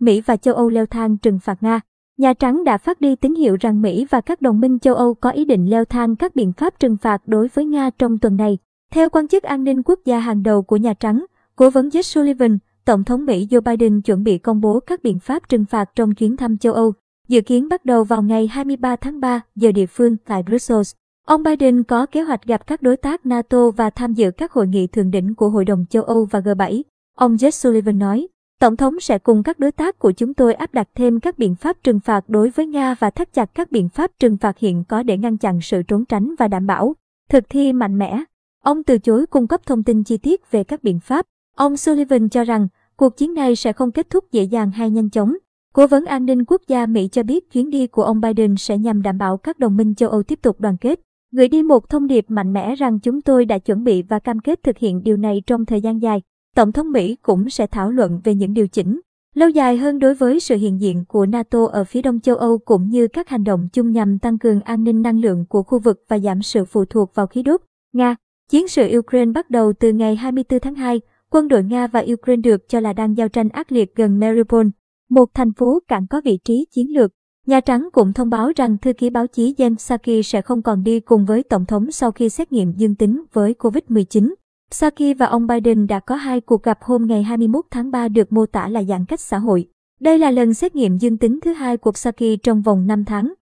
Mỹ và châu Âu leo thang trừng phạt Nga. Nhà Trắng đã phát đi tín hiệu rằng Mỹ và các đồng minh châu Âu có ý định leo thang các biện pháp trừng phạt đối với Nga trong tuần này. Theo quan chức an ninh quốc gia hàng đầu của Nhà Trắng, cố vấn Jake Sullivan, Tổng thống Mỹ Joe Biden chuẩn bị công bố các biện pháp trừng phạt trong chuyến thăm châu Âu, dự kiến bắt đầu vào ngày 23 tháng 3 giờ địa phương tại Brussels. Ông Biden có kế hoạch gặp các đối tác NATO và tham dự các hội nghị thượng đỉnh của Hội đồng châu Âu và G7. Ông Jake Sullivan nói, Tổng thống sẽ cùng các đối tác của chúng tôi áp đặt thêm các biện pháp trừng phạt đối với Nga và thắt chặt các biện pháp trừng phạt hiện có để ngăn chặn sự trốn tránh và đảm bảo thực thi mạnh mẽ. Ông từ chối cung cấp thông tin chi tiết về các biện pháp. Ông Sullivan cho rằng, cuộc chiến này sẽ không kết thúc dễ dàng hay nhanh chóng. Cố vấn an ninh quốc gia Mỹ cho biết chuyến đi của ông Biden sẽ nhằm đảm bảo các đồng minh châu Âu tiếp tục đoàn kết. Gửi đi một thông điệp mạnh mẽ rằng chúng tôi đã chuẩn bị và cam kết thực hiện điều này trong thời gian dài. Tổng thống Mỹ cũng sẽ thảo luận về những điều chỉnh lâu dài hơn đối với sự hiện diện của NATO ở phía đông châu Âu cũng như các hành động chung nhằm tăng cường an ninh năng lượng của khu vực và giảm sự phụ thuộc vào khí đốt. Nga Chiến sự Ukraine bắt đầu từ ngày 24 tháng 2, quân đội Nga và Ukraine được cho là đang giao tranh ác liệt gần Mariupol, một thành phố cảng có vị trí chiến lược. Nhà Trắng cũng thông báo rằng thư ký báo chí Jen Psaki sẽ không còn đi cùng với Tổng thống sau khi xét nghiệm dương tính với COVID-19. Saki và ông Biden đã có hai cuộc gặp hôm ngày 21 tháng 3 được mô tả là giãn cách xã hội. Đây là lần xét nghiệm dương tính thứ hai của Saki trong vòng 5 tháng.